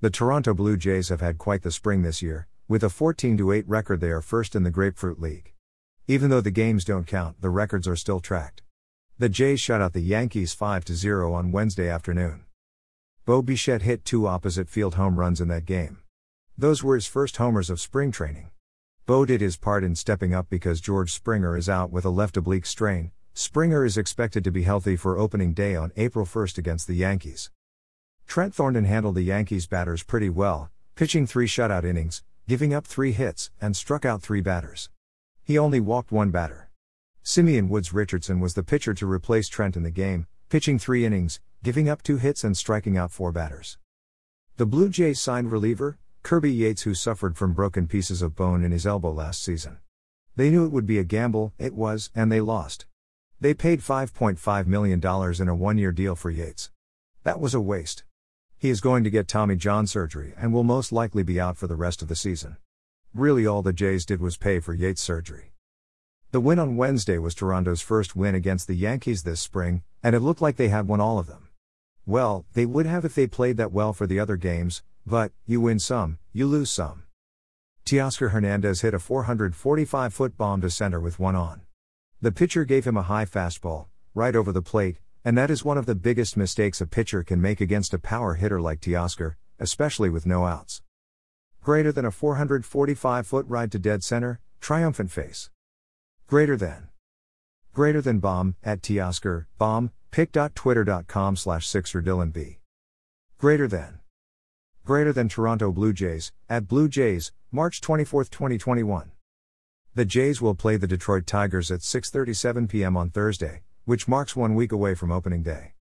The Toronto Blue Jays have had quite the spring this year. With a 14 8 record, they are first in the Grapefruit League. Even though the games don't count, the records are still tracked. The Jays shut out the Yankees 5 0 on Wednesday afternoon. Bo Bichette hit two opposite field home runs in that game. Those were his first homers of spring training. Bo did his part in stepping up because George Springer is out with a left oblique strain. Springer is expected to be healthy for opening day on April 1 against the Yankees. Trent Thornton handled the Yankees batters pretty well, pitching three shutout innings, giving up three hits, and struck out three batters. He only walked one batter. Simeon Woods Richardson was the pitcher to replace Trent in the game, pitching three innings, giving up two hits and striking out four batters. The Blue Jays signed reliever, Kirby Yates, who suffered from broken pieces of bone in his elbow last season. They knew it would be a gamble, it was, and they lost. They paid $5.5 million in a one year deal for Yates. That was a waste. He is going to get Tommy John surgery and will most likely be out for the rest of the season. Really, all the Jays did was pay for Yates' surgery. The win on Wednesday was Toronto's first win against the Yankees this spring, and it looked like they had won all of them. Well, they would have if they played that well for the other games, but, you win some, you lose some. Teoscar Hernandez hit a 445 foot bomb to center with one on. The pitcher gave him a high fastball, right over the plate, and that is one of the biggest mistakes a pitcher can make against a power hitter like Teoscar, especially with no outs. Greater than a 445 foot ride to dead center, triumphant face. Greater than. Greater than bomb, at Teoscar, bomb, pic.twitter.com slash Sixer Dylan B. Greater than. Greater than Toronto Blue Jays, at Blue Jays, March 24, 2021. The Jays will play the Detroit Tigers at 6:37 p.m. on Thursday, which marks one week away from opening day.